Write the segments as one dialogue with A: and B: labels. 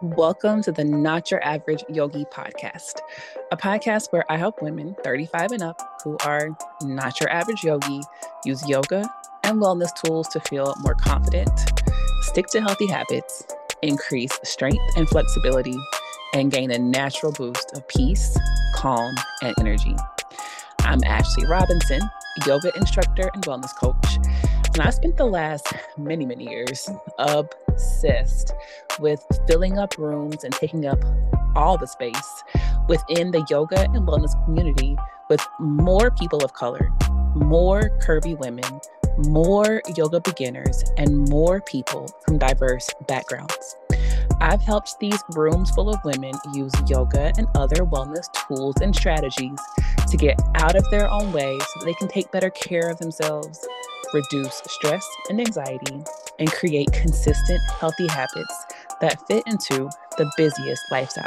A: Welcome to the Not Your Average Yogi podcast, a podcast where I help women 35 and up who are not your average yogi use yoga and wellness tools to feel more confident, stick to healthy habits, increase strength and flexibility, and gain a natural boost of peace, calm, and energy. I'm Ashley Robinson, yoga instructor and wellness coach. And I spent the last many, many years obsessed with filling up rooms and taking up all the space within the yoga and wellness community with more people of color, more curvy women, more yoga beginners, and more people from diverse backgrounds. I've helped these rooms full of women use yoga and other wellness tools and strategies to get out of their own way so that they can take better care of themselves, reduce stress and anxiety, and create consistent, healthy habits that fit into the busiest lifestyles.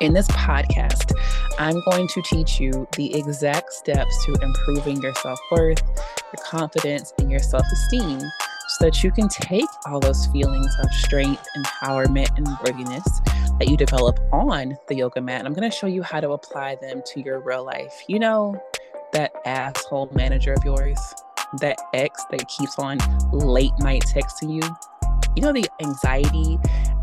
A: In this podcast, I'm going to teach you the exact steps to improving your self worth, your confidence, and your self esteem so that you can take all those feelings of strength, empowerment, and worthiness that you develop on the yoga mat. And I'm going to show you how to apply them to your real life. You know, that asshole manager of yours, that ex that keeps on late night texting you. You know, the anxiety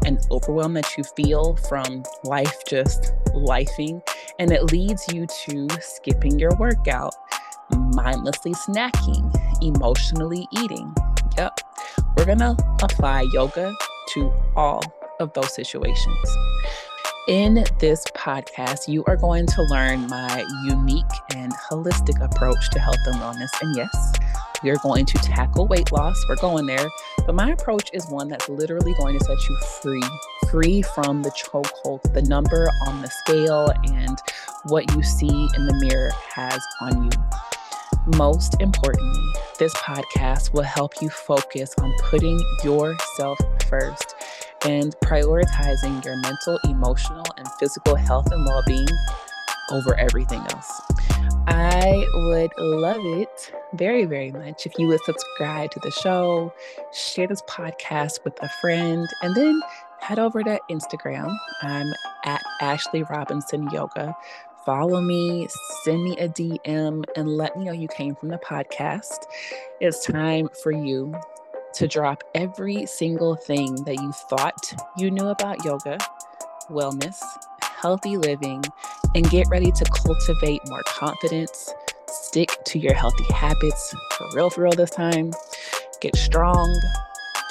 A: and overwhelm that you feel from life just lifing, and it leads you to skipping your workout, mindlessly snacking, emotionally eating. Yep, we're gonna apply yoga to all of those situations. In this podcast, you are going to learn my unique and holistic approach to health and wellness. And yes, are going to tackle weight loss. We're going there. But my approach is one that's literally going to set you free, free from the chokehold, the number on the scale, and what you see in the mirror has on you. Most importantly, this podcast will help you focus on putting yourself first and prioritizing your mental, emotional, and physical health and well being over everything else. I would love it very, very much if you would subscribe to the show, share this podcast with a friend, and then head over to Instagram. I'm at Ashley Robinson Yoga. Follow me, send me a DM, and let me know you came from the podcast. It's time for you to drop every single thing that you thought you knew about yoga, wellness, healthy living, and get ready to cultivate more confidence. Stick to your healthy habits for real, for real this time. Get strong,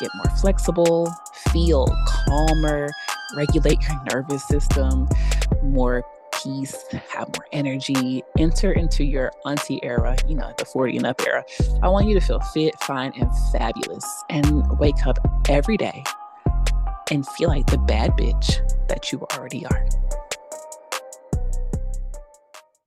A: get more flexible, feel calmer, regulate your nervous system, more peace, have more energy, enter into your auntie era, you know, the 40 and up era. I want you to feel fit, fine, and fabulous and wake up every day and feel like the bad bitch that you already are.